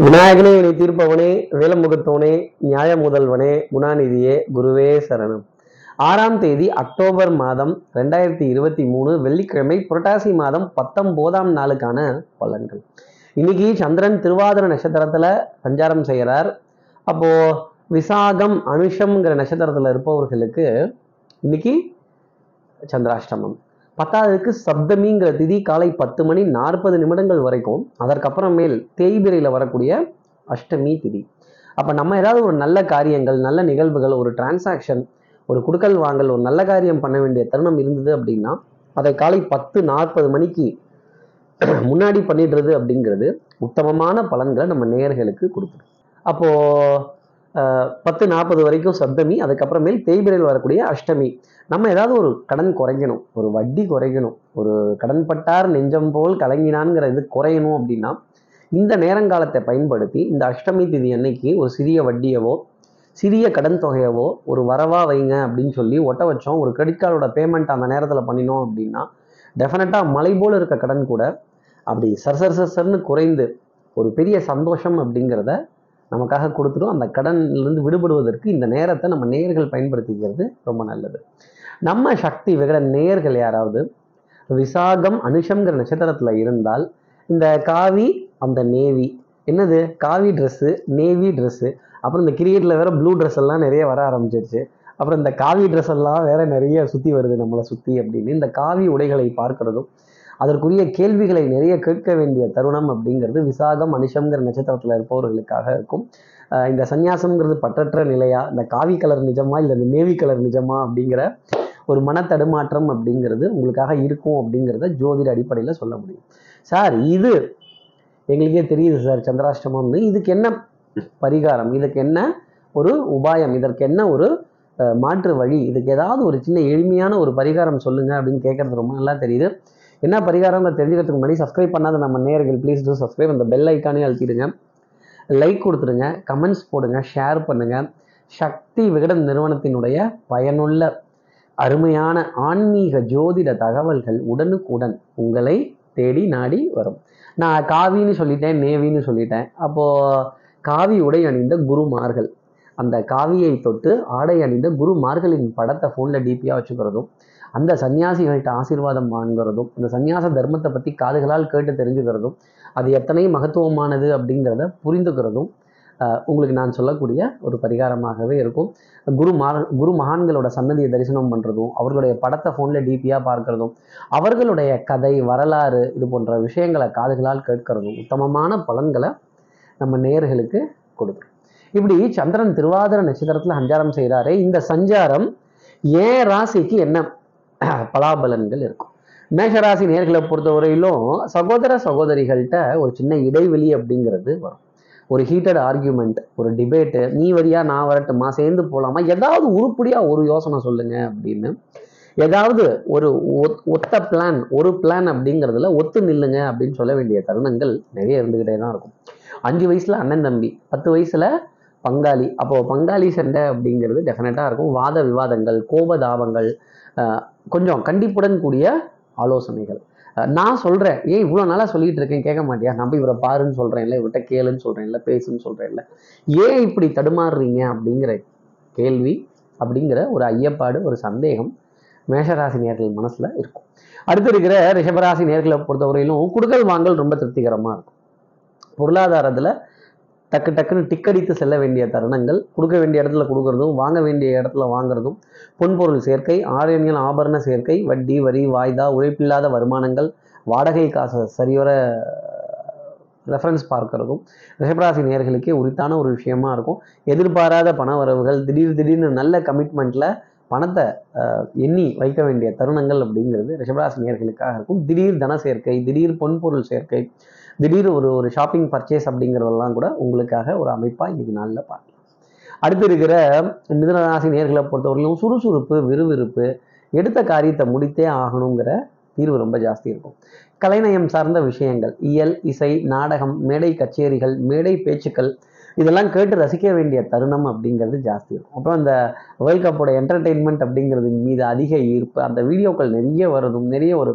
விநாயகனே வினை தீர்ப்பவனே வேலமுகத்தவனே நியாய முதல்வனே குணாநிதியே குருவே சரணம். ஆறாம் தேதி அக்டோபர் மாதம் ரெண்டாயிரத்தி இருபத்தி மூணு வெள்ளிக்கிழமை புரட்டாசி மாதம் பத்தொம்போதாம் நாளுக்கான பலன்கள். இன்னைக்கு சந்திரன் திருவாதிர நட்சத்திரத்துல சஞ்சாரம் செய்கிறார். அப்போ விசாகம் அனுஷம்ங்கிற நட்சத்திரத்துல இருப்பவர்களுக்கு இன்னைக்கு சந்திராஷ்டமம். பத்தாவதுக்கு சப்தமிங்கிற திதி காலை பத்து மணி நாற்பது நிமிடங்கள் வரைக்கும். அதற்கப்புறமேல் தேய்பிரையில் வரக்கூடிய அஷ்டமி திதி. அப்போ நம்ம ஏதாவது ஒரு நல்ல காரியங்கள் நல்ல நிகழ்வுகள் ஒரு டிரான்சாக்ஷன் ஒரு குடுக்கல் வாங்கல் ஒரு நல்ல காரியம் பண்ண வேண்டிய தருணம் இருந்தது அப்படின்னா அதை காலை பத்து நாற்பது மணிக்கு முன்னாடி பண்ணிடுறது அப்படிங்கிறது உத்தமமான பலன்களை நம்ம நேர்களுக்கு கொடுக்குது அப்போது பத்து நாற்பது வரைக்கும் சப்தமி அதுக்கப்புறமேல் தேய்பிரையில் வரக்கூடிய அஷ்டமி. நம்ம ஏதாவது ஒரு கடன் குறைக்கணும் ஒரு வட்டி குறைக்கணும் ஒரு கடன்பட்டார் நெஞ்சம் போல் கலங்கினான்ங்கிற இது குறையணும் அப்படின்னா இந்த நேரங்காலத்தை பயன்படுத்தி இந்த அஷ்டமி திதி அன்னைக்கு ஒரு சிறிய வட்டியவோ சிறிய கடன் தொகையவோ ஒரு வரவா வைங்க அப்படின்னு சொல்லி ஒட்ட வச்சோம். ஒரு கிரெடிட் கார்டோட பேமெண்ட் அந்த நேரத்தில் பண்ணினோம் அப்படின்னா டெஃபினட்டாக மலை போல் இருக்க கடன் கூட அப்படி சர் சர் குறைந்து ஒரு பெரிய சந்தோஷம் அப்படிங்கிறத நமக்காக கொடுத்துடும் அந்த கடன்லேருந்து விடுபடுவதற்கு இந்த நேரத்தை நம்ம நேயர்கள் பயன்படுத்திக்கிறது ரொம்ப நல்லது. நம்ம சக்தி விகட நேயர்கள் யாராவது? விசாகம் அனுஷங்கிற நட்சத்திரத்தில் இருந்தால் இந்த காவி அந்த நேவி. என்னது? காவி ட்ரெஸ்ஸு நேவி ட்ரெஸ்ஸு அப்புறம் இந்த கிரிக்கெட்டில் வேற ப்ளூ ட்ரெஸ் எல்லாம் நிறைய வர ஆரம்பிச்சிருச்சு. அப்புறம் இந்த காவி ட்ரெஸ் எல்லாம் வேற நிறைய சுற்றி வருது நம்மளை சுற்றி அப்படின்னு. இந்த காவி உடைகளை பார்க்கறதும் அதற்குரிய கேள்விகளை நிறைய கேட்க வேண்டிய தருணம் அப்படிங்கிறது விசாகம் மனுஷங்கிற நட்சத்திரத்தில் இருப்பவர்களுக்காக இருக்கும். இந்த சந்நியாசம்ங்கிறது பற்றற்ற நிலையா? இந்த காவி கலர் நிஜமா இல்லை இந்த நேவி கலர் நிஜமா அப்படிங்கிற ஒரு மனத்தடுமாற்றம் அப்படிங்கிறது உங்களுக்காக இருக்கும் அப்படிங்கிறத ஜோதிட அடிப்படையில் சொல்ல முடியும். சார் இது எங்களுக்கே தெரியுது சார் சந்திராஷ்டமம்னு. இதுக்கு என்ன பரிகாரம்? இதுக்கு என்ன ஒரு உபாயம்? இதற்கு என்ன ஒரு மாற்று வழி? இதுக்கு ஏதாவது ஒரு சின்ன எளிமையான ஒரு பரிகாரம் சொல்லுங்க அப்படின்னு கேட்கறது ரொம்ப நல்லா தெரியுது. என்ன பரிகாரம் தெரிஞ்சுக்கிறதுக்கு முன்னாடி சப்ஸ்கிரைப் பண்ணாத நம்ம நேர்கள் ப்ளீஸ் டூ சப்ஸ்கிரைப் அந்த பெல் ஐக்கானே அழுத்திடுங்க. லைக் கொடுத்துருங்க கமெண்ட்ஸ் போடுங்க ஷேர் பண்ணுங்க. சக்தி விகடன் நிறுவனத்தினுடைய பயனுள்ள அருமையான ஆன்மீக ஜோதிட தகவல்கள் உடனுக்குடன் உங்களை தேடி நாடி வரும். நான் காவின்னு சொல்லிட்டேன் நேவின்னு சொல்லிட்டேன். அப்போது காவி உடை அணிந்த குருமார்கள். அந்த காவியை தொட்டு ஆடை அணிந்த குருமார்களின் படத்தை ஃபோனில் டிபியாக வச்சுக்கிறதும் அந்த சன்னியாசிகள்கிட்ட ஆசீர்வாதம் வாங்குறதும் அந்த சன்னியாச தர்மத்தை பற்றி காதுகளால் கேட்டு தெரிஞ்சுக்கிறதும் அது எத்தனை மகத்துவமானது அப்படிங்கிறத புரிந்துக்கிறதும் உங்களுக்கு நான் சொல்லக்கூடிய ஒரு பரிகாரமாகவே இருக்கும். குரு மா குரு மகான்களோட சன்னதியை தரிசனம் பண்ணுறதும் அவர்களுடைய படத்தை ஃபோனில் டிபியாக பார்க்கறதும் அவர்களுடைய கதை வரலாறு இது போன்ற விஷயங்களை காதுகளால் கேட்கறதும் உத்தமமான பலன்களை நம்ம நேர்களுக்கு கொடுக்கும். இப்படி சந்திரன் திருவாதிர நட்சத்திரத்தில் சஞ்சாரம் செய்கிறாரே இந்த சஞ்சாரம் ஏன் ராசிக்கு என்ன? பலாபலன்கள் இருக்கும். மேஷராசி நேர்களை பொறுத்தவரையிலும் சகோதர சகோதரிகள்கிட்ட ஒரு சின்ன இடைவெளி அப்படிங்கிறது வரும். ஒரு ஹீட்டட் ஆர்கியூமெண்ட் ஒரு டிபேட்டு நீ வரியா நான் வரட்டுமா சேர்ந்து போகலாமா ஏதாவது உருப்படியாக ஒரு யோசனை சொல்லுங்க அப்படின்னு. ஏதாவது ஒரு ஒத்- ஒத்த பிளான் ஒரு பிளான் அப்படிங்கிறதுல ஒத்து நில்லுங்க அப்படின்னு சொல்ல வேண்டிய தருணங்கள் நிறைய இருந்துக்கிட்டே தான் இருக்கும். அஞ்சு வயசுல அண்ணன் தம்பி பத்து வயசுல பங்காளி. அப்போ பங்காளி சண்டை அப்படிங்கிறது டெஃபினட்டாக இருக்கும். வாத விவாதங்கள் கோபதாபங்கள் கொஞ்சம் கண்டிப்புடன் கூடிய ஆலோசனைகள். நான் சொல்கிறேன் ஏன் இவ்வளோ நாளாக சொல்லிகிட்டு இருக்கேன் கேட்க மாட்டியா? நம்ம இவரை பாருன்னு சொல்கிறேன்ல இவர்கிட்ட கேளுன்னு சொல்கிறேன்ல பேசுன்னு சொல்கிறேன்ல ஏன் இப்படி தடுமாறுறீங்க அப்படிங்கிற கேள்வி அப்படிங்கிற ஒரு ஐயப்பாடு ஒரு சந்தேகம் மேஷராசி நேர்கள் மனசில் இருக்கும். அடுத்து இருக்கிற ரிஷபராசி நேர்களை பொறுத்தவரையிலும் குடுக்கல் வாங்கல் ரொம்ப திருப்திகரமாக இருக்கும். பொருளாதாரத்தில் டக்கு டக்குன்னு டிக்கடித்து செல்ல வேண்டிய தருணங்கள் கொடுக்க வேண்டிய இடத்துல கொடுக்கறதும் வாங்க வேண்டிய இடத்துல வாங்குறதும் பொன்பொருள் சேர்க்கை ஆரியன்கள் ஆபரண சேர்க்கை வட்டி வரி வாய்தா உழைப்பில்லாத வருமானங்கள் வாடகை காசை சரிவர ரெஃபரன்ஸ் பார்க்கறதும் ரிஷபராசி நேர்களுக்கே உரித்தான ஒரு விஷயமா இருக்கும். எதிர்பாராத பண வரவுகள் திடீர் திடீர்னு நல்ல கமிட்மெண்ட்டில் பணத்தை அஹ், எண்ணி வைக்க வேண்டிய தருணங்கள் அப்படிங்கிறது ரிஷபராசி நேர்களுக்காக இருக்கும். திடீர் தன சேர்க்கை திடீர் பொன்பொருள் சேர்க்கை திடீர் ஒரு ஒரு ஷாப்பிங் பர்ச்சேஸ் அப்படிங்கிறதெல்லாம் கூட உங்களுக்காக ஒரு அமைப்பாக இன்றைக்கி நாளில் பார்க்கலாம். அடுத்து இருக்கிற மிதனராசி நேர்களை பொறுத்தவரையிலும் சுறுசுறுப்பு விறுவிறுப்பு எடுத்த காரியத்தை முடித்தே ஆகணுங்கிற தீர்வு ரொம்ப ஜாஸ்தி இருக்கும். கலைநயம் சார்ந்த விஷயங்கள் இயல் இசை நாடகம் மேடை கச்சேரிகள் மேடை பேச்சுக்கள் இதெல்லாம் கேட்டு ரசிக்க வேண்டிய தருணம் அப்படிங்கிறது ஜாஸ்தி இருக்கும். அப்புறம் இந்த வேர்ல்ட் கப்போட என்டர்டெயின்மெண்ட் அப்படிங்கிறது மீது அதிக ஈர்ப்பு அந்த வீடியோக்கள் நிறைய வருதும் நிறைய ஒரு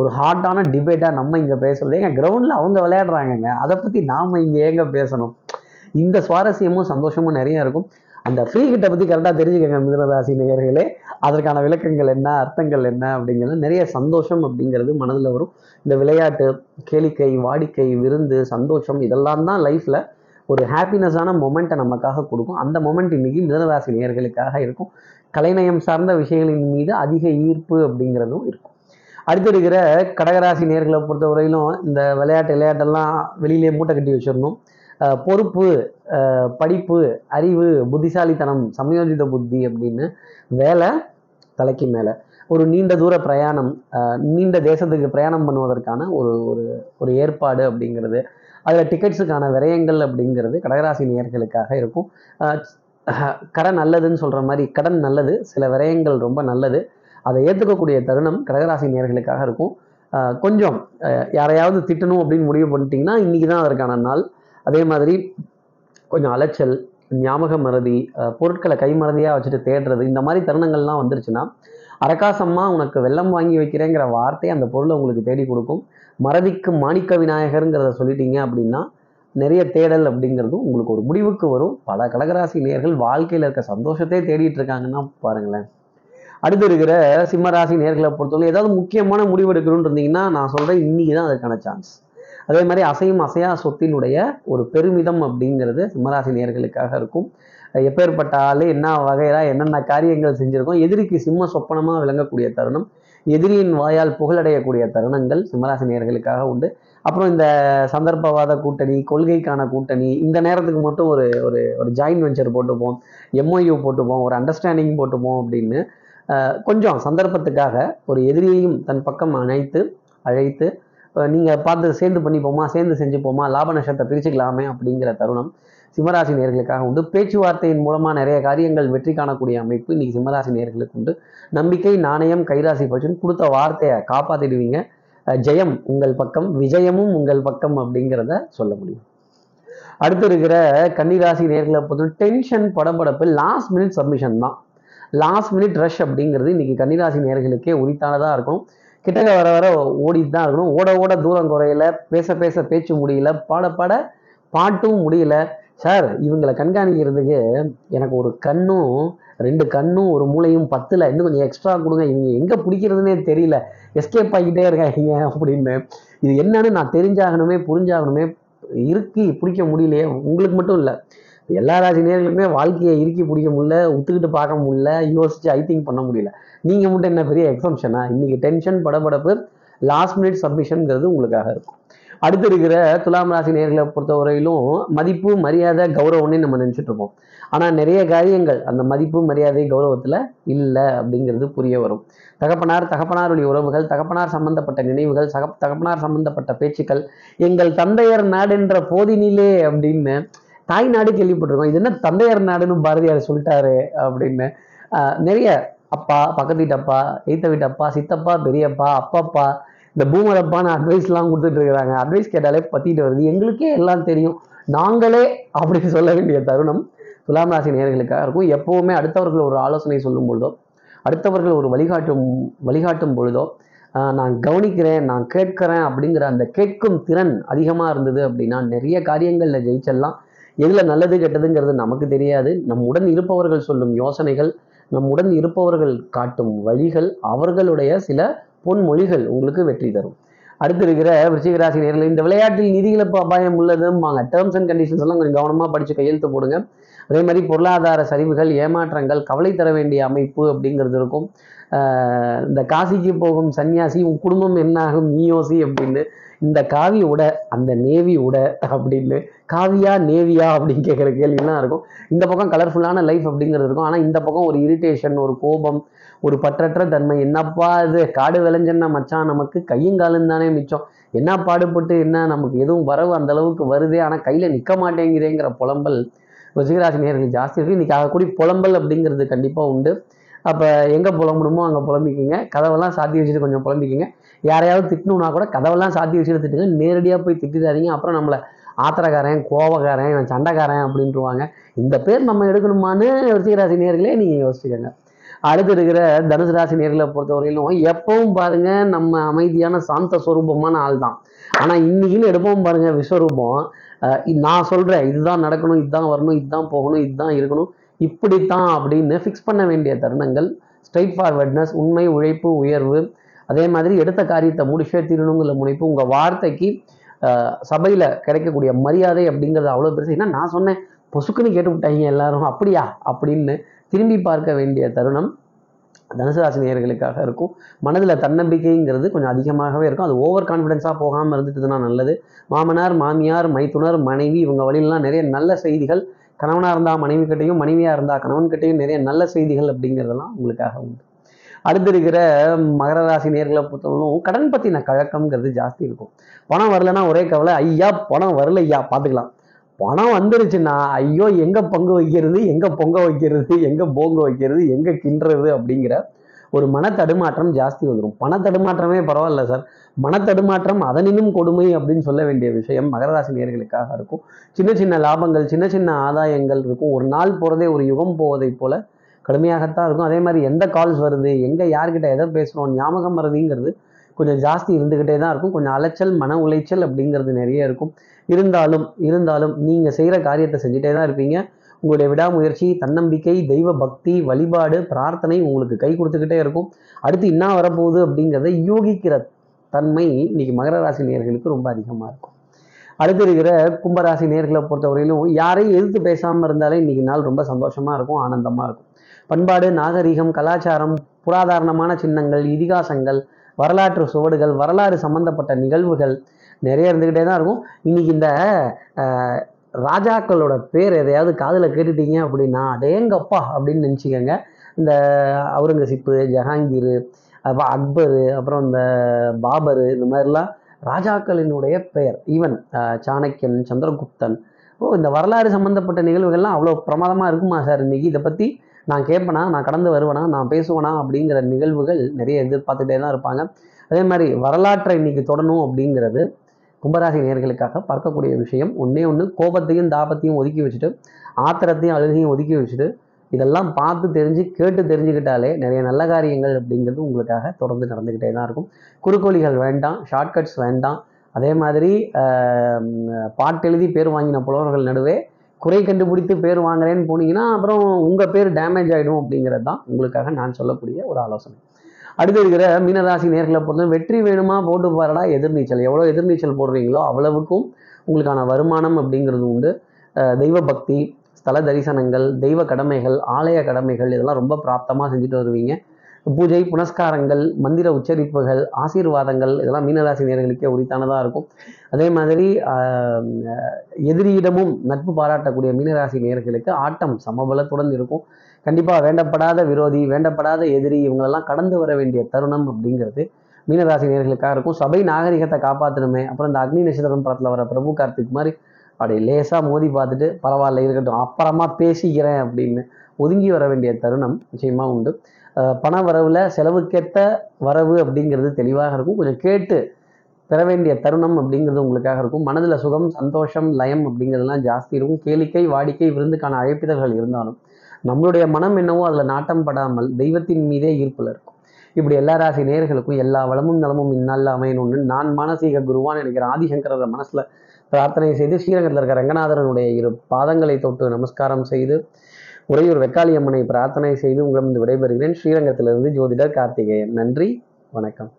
ஒரு ஹாட்டான டிபேட்டாக நம்ம இங்கே பேசுறது. எங்கள் கிரவுண்டில் அவங்க விளையாடுறாங்கங்க. அதை பற்றி நாம் இங்கே ஏங்க பேசணும்? இந்த சுவாரஸ்யமும் சந்தோஷமும் நிறைய இருக்கும். அந்த ஃப்ரீ கிட்ட பற்றி கரெக்டாக தெரிஞ்சுக்கங்க மிதனராசி நேயர்களே. அதற்கான விளக்கங்கள் என்ன அர்த்தங்கள் என்ன அப்படிங்கிறது நிறைய சந்தோஷம் அப்படிங்கிறது மனதில் வரும். இந்த விளையாட்டு கேளிக்கை வாடிக்கை விருந்து சந்தோஷம் இதெல்லாம் தான் லைஃப்பில் ஒரு ஹாப்பினஸான மொமெண்ட்டை நமக்காக கொடுக்கும். அந்த மொமெண்ட் இன்னைக்கு மிதனராசி நேர்களுக்காக இருக்கும். கலைநயம் சார்ந்த விஷயங்களின் மீது அதிக ஈர்ப்பு அப்படிங்கிறதும் இருக்கும். அடுத்து இருக்கிற கடகராசி நேர்களை பொறுத்தவரையிலும் இந்த விளையாட்டு விளையாட்டெல்லாம் வெளியிலே மூட்டை கட்டி வச்சிடணும். பொறுப்பு படிப்பு அறிவு புத்திசாலித்தனம் சமயோஜித புத்தி அப்படின்னு வேலை தலைக்கு மேலே. ஒரு நீண்ட தூர பிரயாணம் நீண்ட தேசத்துக்கு பிரயாணம் பண்ணுவதற்கான ஒரு ஒரு ஒரு ஏற்பாடு அப்படிங்கிறது அதில் டிக்கெட்ஸுக்கான விரயங்கள் அப்படிங்கிறது கடகராசி நேர்களுக்காக இருக்கும். கடன் நல்லதுன்னு சொல்கிற மாதிரி கடன் நல்லது சில விரயங்கள் ரொம்ப நல்லது. அதை ஏற்றுக்கக்கூடிய தருணம் கடகராசி நேர்களுக்காக இருக்கும். கொஞ்சம் யாரையாவது திட்டணும் அப்படின்னு முடிவு பண்ணிட்டீங்கன்னா இன்றைக்கி தான் அதற்கான நாள். அதே மாதிரி கொஞ்சம் அலைச்சல் ஞாபக மறதி பொருட்களை கைமறதியாக வச்சுட்டு தேடுறது இந்த மாதிரி தருணங்கள்லாம் வந்துருச்சுன்னா அரகாசம்மா உனக்கு வெள்ளம் வாங்கி வைக்கிறேங்கிற வார்த்தை அந்த பொருளை உங்களுக்கு தேடி கொடுக்கும். மறதிக்கு மாணிக்க விநாயகருங்கிறத சொல்லிட்டீங்க அப்படின்னா நிறைய தேடல் அப்படிங்கிறதும் உங்களுக்கு ஒரு முடிவுக்கு வரும். பல கடகராசி நேயர்கள் வாழ்க்கையில் இருக்க சந்தோஷத்தை தேடிட்டு இருக்காங்கன்னா பாருங்களேன். அடுத்து இருக்கிற சிம்மராசி நேர்களை பொறுத்தவரை ஏதாவது முக்கியமான முடிவு எடுக்கணும்னு இருந்தீங்கன்னா நான் சொல்கிறேன் இன்னைக்கு தான் அதுக்கான சான்ஸ் அதே மாதிரி அசையும் அசையா சொத்தினுடைய ஒரு பெருமிதம் அப்படிங்கிறது சிம்மராசி நேர்களுக்காக இருக்கும். எப்பேற்பட்ட ஆள் என்ன வகையில என்னென்ன காரியங்கள் செஞ்சுருக்கோம் எதிரிக்கு சிம்ம சொப்பனமாக விளங்கக்கூடிய தருணம் எதிரியின் வாயால் புகழடையக்கூடிய தருணங்கள் சிம்மராசி நேர்களுக்காக உண்டு. அப்புறம் இந்த சந்தர்ப்பவாத கூட்டணி கொள்கைக்கான கூட்டணி இந்த நேரத்துக்கு மட்டும் ஒரு ஒரு ஒரு ஜாயின் வெஞ்சர் போட்டுப்போம் எம்ஒயு போட்டுப்போம் ஒரு அண்டர்ஸ்டாண்டிங் போட்டுப்போம் அப்படின்னு கொஞ்சம் சந்தர்ப்பத்துக்காக ஒரு எதிரியையும் தன் பக்கம் அணைத்து அழைத்து நீங்கள் பார்த்து சேர்ந்து பண்ணிப்போமா சேர்ந்து செஞ்சுப்போமா லாப நஷ்டத்தை பிரிச்சுக்கலாமே அப்படிங்கிற தருணம் சிம்மராசி நேர்களுக்காக உண்டு. பேச்சுவார்த்தையின் மூலமாக நிறைய காரியங்கள் வெற்றி காணக்கூடிய அமைப்பு இன்னைக்கு சிம்மராசி நேர்களுக்கு உண்டு. நம்பிக்கை நாணயம் கைராசி பட்சம் கொடுத்த வார்த்தையை காப்பாற்றிடுவீங்க ஜெயம் உங்கள் பக்கம் விஜயமும் உங்கள் பக்கம் அப்படிங்கிறத சொல்ல முடியும். அடுத்து இருக்கிற கன்னிராசி நேர்களை பொறுத்த டென்ஷன் படபடப்பு லாஸ்ட் மினிட் சப்மிஷன் தான். லாஸ்ட் மினிட் ரஷ் அப்படிங்கிறது இன்னைக்கு கன்னிராசி நேர்களுக்கே உரித்தானதாக இருக்கணும். கிட்டக்க வர வர ஓடிட்டு தான் இருக்கணும். ஓட ஓட தூரம் குறையல. பேச பேச பேச்சு முடியல. பாட பாட பாட்டும் முடியல. சார் இவங்களை கண்காணிக்கிறதுக்கு எனக்கு ஒரு கண்ணும் ரெண்டு கண்ணும் ஒரு மூளையும் பத்தில். இன்னும் கொஞ்சம் எக்ஸ்ட்ரா கொடுங்க. இவங்க எங்கே பிடிக்கிறதுனே தெரியல. எஸ்கேப் ஆகிக்கிட்டே இருக்காங்க அப்படின்னு. இது என்னன்னு நான் தெரிஞ்சாகணுமே புரிஞ்சாகணுமே இருக்கு பிடிக்க முடியலையே. உங்களுக்கு மட்டும் இல்லை. எல்லா ராசி நேர்களுமே வாழ்க்கையை இறுக்கி பிடிக்க முடியல ஒத்துக்கிட்டு பார்க்க முடியல யோசிச்சு ஐ திங்க் பண்ண முடியல. நீங்கள் மட்டும் என்ன பெரிய எக்ஸம்ஷனா இன்னைக்கு டென்ஷன் படபடப்பு லாஸ்ட் மினிட் சப்மிஷன்ங்கிறது உங்களுக்காக இருக்கும். அடுத்து இருக்கிற துலாம் ராசி நேர்களை பொறுத்தவரையிலும் மதிப்பு மரியாதை கௌரவம்னு நம்ம நினச்சிட்டு இருப்போம். ஆனால் நிறைய காரியங்கள் அந்த மதிப்பு மரியாதை கௌரவத்தில் இல்லை அப்படிங்கிறது புரிய வரும். தகப்பனார் தகப்பனாருடைய உறவுகள் தகப்பனார் சம்பந்தப்பட்ட நினைவுகள் சக தகப்பனார் சம்பந்தப்பட்ட பேச்சுக்கள் எங்கள் தந்தையர் நாடென்ற போதினிலே அப்படின்னு தாய் நாடு கேள்விப்பட்டிருக்கோம். இது என்ன தந்தையார் நாடுன்னு பாரதியார் சொல்லிட்டாரு அப்படின்னு. நிறைய அப்பா பக்கத்து வீட்டு அப்பா எய்த்த வீட்டு அப்பா சித்தப்பா பெரியப்பா அப்பப்பா இந்த பூமரப்பான அட்வைஸ்லாம் கொடுத்துட்டு இருக்கிறாங்க. அட்வைஸ் கேட்டாலே பற்றிட்டு வருது. எங்களுக்கே எல்லாம் தெரியும். நாங்களே அப்படின்னு சொல்ல வேண்டிய தருணம் துலாம் ராசி நேர்களுக்காக இருக்கும். எப்போவுமே அடுத்தவர்கள் ஒரு ஆலோசனை சொல்லும் பொழுதோ அடுத்தவர்கள் ஒரு வழிகாட்டும் வழிகாட்டும் பொழுதோ நான் கவனிக்கிறேன் நான் கேட்கிறேன் அப்படிங்கிற அந்த கேட்கும் திறன் அதிகமாக இருந்தது அப்படின்னா நிறைய காரியங்களில் ஜெயிச்செல்லாம் எதில் நல்லது கெட்டதுங்கிறது நமக்கு தெரியாது. நம்முடன் இருப்பவர்கள் சொல்லும் யோசனைகள் நம்முடன் இருப்பவர்கள் காட்டும் வழிகள் அவர்களுடைய சில பொன்மொழிகள் உங்களுக்கு வெற்றி தரும். அடுத்து இருக்கிற விருச்சிகராசி நேரில் இந்த விளையாட்டில் நிதி இழப்பு அபாயம் உள்ளதும்பாங்க. டேர்ம்ஸ் அண்ட் கண்டிஷன்ஸ் எல்லாம் கொஞ்சம் கவனமாக படித்து கையெழுத்து போடுங்க. அதே மாதிரி பொருளாதார சரிவுகள் ஏமாற்றங்கள் கவலை தர வேண்டிய அமைப்பு அப்படிங்கிறது இருக்கும். இந்த காசிக்கு போகும் சன்னியாசி உன் குடும்பம் என்ன ஆகும் நீயோசி அப்படின்னு இந்த காவி உட அந்த நேவி உட அப்படின்னு காவியா நேவியா அப்படின்னு கேட்குற கேள்விலாம் இருக்கும். இந்த பக்கம் கலர்ஃபுல்லான லைஃப் அப்படிங்கிறது இருக்கும். ஆனால் இந்த பக்கம் ஒரு இரிட்டேஷன் ஒரு கோபம் ஒரு பற்றற்ற தன்மை. என்னப்பா இது? காடு விளைஞ்சன்னா மச்சான் நமக்கு கையும் காலும் தானே மிச்சம். என்ன பாடுபட்டு என்ன நமக்கு எதுவும் வரவு அந்த அளவுக்கு வருதே? ஆனால் கையில் நிற்க மாட்டேங்கிறேங்கிற புலம்பல் ரிஷிகராசி நேர்கள் ஜாஸ்தி இருக்குது இன்றைக்கி ஆகக்கூடிய புலம்பல் அப்படிங்கிறது கண்டிப்பாக உண்டு. அப்போ எங்கே புலம்பிடுமோ அங்கே புலம்பிக்கிங்க. கதவெல்லாம் சாத்தி வச்சுட்டு கொஞ்சம் புலம்பிக்கிங்க. யாரையாவது திட்டணும்னா கூட கதவெல்லாம் சாத்தி வச்சுட்டு திட்டுங்க. நேரடியாக போய் திட்டிடாதீங்க. அப்புறம் நம்மளை ஆத்திரக்காரன் கோவக்காரன் இவன் சண்டைக்காரன் அப்படின்ட்டுருவாங்க இந்த பேர் நம்ம எடுக்கணுமான்னு விருச்சிகராசி நேர்களே நீங்கள் யோசிச்சுக்கோங்க. அடுத்து இருக்கிற தனுசு ராசி நேர்களை பொறுத்தவரையிலும் எப்பவும் பாருங்க நம்ம அமைதியான சாந்த ஸ்வரூபமான ஆள் தான். ஆனால் இன்னைக்குன்னு எடுப்போம் பாருங்க விஸ்வரூபம். நான் சொல்கிறேன் இதுதான் நடக்கணும் இதுதான் வரணும் இதுதான் போகணும் இதுதான் இருக்கணும். இப்படித்தான் அப்படின்னு ஃபிக்ஸ் பண்ண வேண்டிய தருணங்கள் ஸ்ட்ரைட் ஃபார்வர்ட்னஸ் உண்மை உழைப்பு உயர்வு அதே மாதிரி எடுத்த காரியத்தை முடிச்சே தீரணுங்கிற முனைப்பு உங்கள் வார்த்தைக்கு சபையில் கிடைக்கக்கூடிய மரியாதை அப்படிங்கிறது அவ்வளோ பெருசு. ஏன்னா நான் சொன்னேன் பொசுக்குன்னு கேட்டு விட்டாங்க எல்லாரும் அப்படியா? அப்படின்னு திரும்பி பார்க்க வேண்டிய தருணம் தனுசு ராசி இருக்கும். மனதில் தன்னம்பிக்கைங்கிறது கொஞ்சம் அதிகமாகவே இருக்கும். அது ஓவர் கான்ஃபிடென்ஸாக போகாமல் இருந்துட்டுதுன்னா நல்லது. மாமனார் மாமியார் மைத்துனர் மனைவி இவங்க வழியிலாம் நிறைய நல்ல செய்திகள் கணவனாக இருந்தால் மனைவி கிட்டையும் மனைவியாக இருந்தால் கணவன் கிட்டையும் நிறைய நல்ல செய்திகள் அப்படிங்கிறதெல்லாம் உங்களுக்காக உண்டு. அடுத்து இருக்கிற மகர ராசி நேர்களை பொறுத்தவரைக்கும் கடன் பற்றின கழக்கம்ங்கிறது ஜாஸ்தி இருக்கும். பணம் வரலன்னா ஒரே கவலை ஐயா பணம் வரல ஐயா பார்த்துக்கலாம். பணம் வந்துருச்சுன்னா ஐயோ எங்கே பங்கு வைக்கிறது எங்கே பொங்க வைக்கிறது எங்கே போங்க வைக்கிறது எங்கே கிண்டுறது அப்படிங்கிற ஒரு மன தடுமாற்றம் ஜாஸ்தி வந்துடும் பண தடுமாற்றமே பரவாயில்ல சார். மன தடுமாற்றம் அதனினும் கொடுமை அப்படின்னு சொல்ல வேண்டிய விஷயம் மகராசி நேர்களுக்காக இருக்கும். சின்ன சின்ன லாபங்கள் சின்ன சின்ன ஆதாயங்கள் இருக்கும். ஒரு நாள் போகிறதே ஒரு யுகம் போவதைப் போல கடுமையாகத்தான் இருக்கும். அதே மாதிரி எந்த கால்ஸ் வருது எங்கே யார்கிட்ட எதை பேசுகிறோம் ஞாபகம் வருதுங்கிறது கொஞ்சம் ஜாஸ்தி இருந்துக்கிட்டே தான் இருக்கும். கொஞ்சம் அலைச்சல் மன உளைச்சல் அப்படிங்கிறது நிறைய இருக்கும். இருந்தாலும் இருந்தாலும் நீங்கள் செய்கிற காரியத்தை செஞ்சுட்டே தான் இருப்பீங்க. உங்களுடைய விடாமுயற்சி தன்னம்பிக்கை தெய்வ பக்தி வழிபாடு பிரார்த்தனை உங்களுக்கு கை கொடுத்துக்கிட்டே இருக்கும். அடுத்து என்ன வரப்போகுது அப்படிங்கிறத யூகிக்கிற தன்மை இன்னைக்கு மகர ராசி நேயர்களுக்கு ரொம்ப அதிகமாக இருக்கும். அடுத்து இருக்கிற கும்பராசி நேர்களை பொறுத்தவரையிலும் யாரையும் எதிர்த்து பேசாமல் இருந்தாலே இன்னைக்கு நாள் ரொம்ப சந்தோஷமாக இருக்கும் ஆனந்தமாக இருக்கும். பண்பாடு நாகரிகம் கலாச்சாரம் புராதாரணமான சின்னங்கள் இதிகாசங்கள் வரலாற்று சுவடுகள் வரலாறு சம்பந்தப்பட்ட நிகழ்வுகள் நிறைய இருந்துக்கிட்டே தான் இருக்கும். இன்னைக்கு இந்த ராஜாக்களோட பேர் எதையாவது காதில் கேட்டுட்டீங்க அப்படின்னா அடேங்கப்பா அப்படின்னு நினச்சிக்கோங்க. இந்த அவுரங்கசீப்பு ஜஹாங்கீர் அப்புறம் அக்பரு அப்புறம் இந்த பாபரு இந்த மாதிரிலாம் ராஜாக்களினுடைய பெயர். ஈவன் சாணக்கியன் சந்திரகுப்தன். ஓ இந்த வரலாறு சம்மந்தப்பட்ட நிகழ்வுகள்லாம் அவ்வளோ பிரமாதமாக இருக்குமா சார் இன்னைக்கு? இதை பற்றி நான் கேட்பேனா நான் கடந்து வருவேனா நான் பேசுவேனா அப்படிங்கிற நிகழ்வுகள் நிறைய எதிர்பார்த்துட்டே தான் இருப்பாங்க. அதே மாதிரி வரலாற்றை இன்னைக்கு தொடணும் அப்படிங்கிறது கும்பராசி நேர்களுக்காக பார்க்கக்கூடிய விஷயம் ஒன்றே ஒன்று கோபத்தையும் தாபத்தையும் ஒதுக்கி வச்சுட்டு ஆத்திரத்தையும் அழுகையும் ஒதுக்கி வச்சுட்டு இதெல்லாம் பார்த்து தெரிஞ்சு கேட்டு தெரிஞ்சுக்கிட்டாலே நிறைய நல்ல காரியங்கள் அப்படிங்கிறது உங்களுக்காக தொடர்ந்து நடந்துக்கிட்டே தான் இருக்கும். குறுக்கோழிகள் வேண்டாம் ஷார்ட்கட்ஸ் வேண்டாம். அதே மாதிரி பாட்டெழுதி பாட்டு எழுதி பேர் வாங்கின புலவர்கள் நடுவே குறை கண்டுபிடித்து பேர் வாங்குறேன்னு போனீங்கன்னா அப்புறம் உங்கள் பேர் டேமேஜ் ஆகிடும் அப்படிங்கிறது தான் உங்களுக்காக நான் சொல்லக்கூடிய ஒரு ஆலோசனை. அடுத்து இருக்கிற மீனராசி நேர்களை பொறுத்த வெற்றி வேணுமா? போட்டு பாருடா எதிர்நீச்சல். எவ்வளோ எதிர்நீச்சல் போடுறீங்களோ அவ்வளவுக்கும் உங்களுக்கான வருமானம் அப்படிங்கிறது உண்டு. தெய்வ பக்தி ஸ்தல தரிசனங்கள் தெய்வ கடமைகள் ஆலய கடமைகள் இதெல்லாம் ரொம்ப பிராப்தமாக செஞ்சுட்டு வருவீங்க. பூஜை புனஸ்காரங்கள் மந்திர உச்சரிப்புகள் ஆசீர்வாதங்கள் இதெல்லாம் மீனராசி நேர்களுக்கே உரித்தானதாக இருக்கும். அதே மாதிரி எதிரியிடமும் நட்பு பாராட்டக்கூடிய மீனராசி நேர்களுக்கு ஆட்டம் சமபலத்துடன் இருக்கும். கண்டிப்பாக வேண்டப்படாத விரோதி வேண்டப்படாத எதிரி இவங்களெல்லாம் கடந்து வர வேண்டிய தருணம் அப்படிங்கிறது மீனராசி நேர்களுக்காக இருக்கும். சபை நாகரிகத்தை காப்பாற்றணுமே அப்புறம் இந்த அக்னி நட்சத்திரம் படத்தில் வர பிரபு கார்த்திக் மாதிரி அப்படி லேசாக மோதி பார்த்துட்டு பரவாயில்ல இருக்கட்டும் அப்புறமா பேசிக்கிறேன் அப்படின்னு ஒதுங்கி வர வேண்டிய தருணம் நிச்சயமாக உண்டு. பண வரவில் செலவுக்கேற்ற வரவு அப்படிங்கிறது தெளிவாக இருக்கும். கொஞ்சம் கேட்டு பெற வேண்டிய தருணம் அப்படிங்கிறது உங்களுக்காக இருக்கும். மனதில் சுகம் சந்தோஷம் லயம் அப்படிங்கிறதுலாம் ஜாஸ்தி இருக்கும். கேளிக்கை வாடிக்கை விருந்துக்கான அழைப்பிதழ்கள் இருந்தாலும் நம்மளுடைய மனம் என்னவோ அதில் நாட்டம் படாமல் தெய்வத்தின் மீதே ஈர்ப்பில் இருக்கும். இப்படி எல்லா ராசி நேர்களுக்கும் எல்லா வளமும் நலமும் இந்நாளில் அமையணும்னு நான் மானசீக குருவான் நினைக்கிற ஆதிசங்கர மனசில் பிரார்த்தனை செய்து ஸ்ரீரங்கத்தில் இருக்கிற ரங்கநாதரனுடைய இரு பாதங்களை தொட்டு நமஸ்காரம் செய்து உறையூர் வெக்காளியம்மனை பிரார்த்தனை செய்து உங்களிடம் விடைபெறுகிறேன். ஸ்ரீரங்கத்திலிருந்து ஜோதிடர் கார்த்திகேயன். நன்றி வணக்கம்.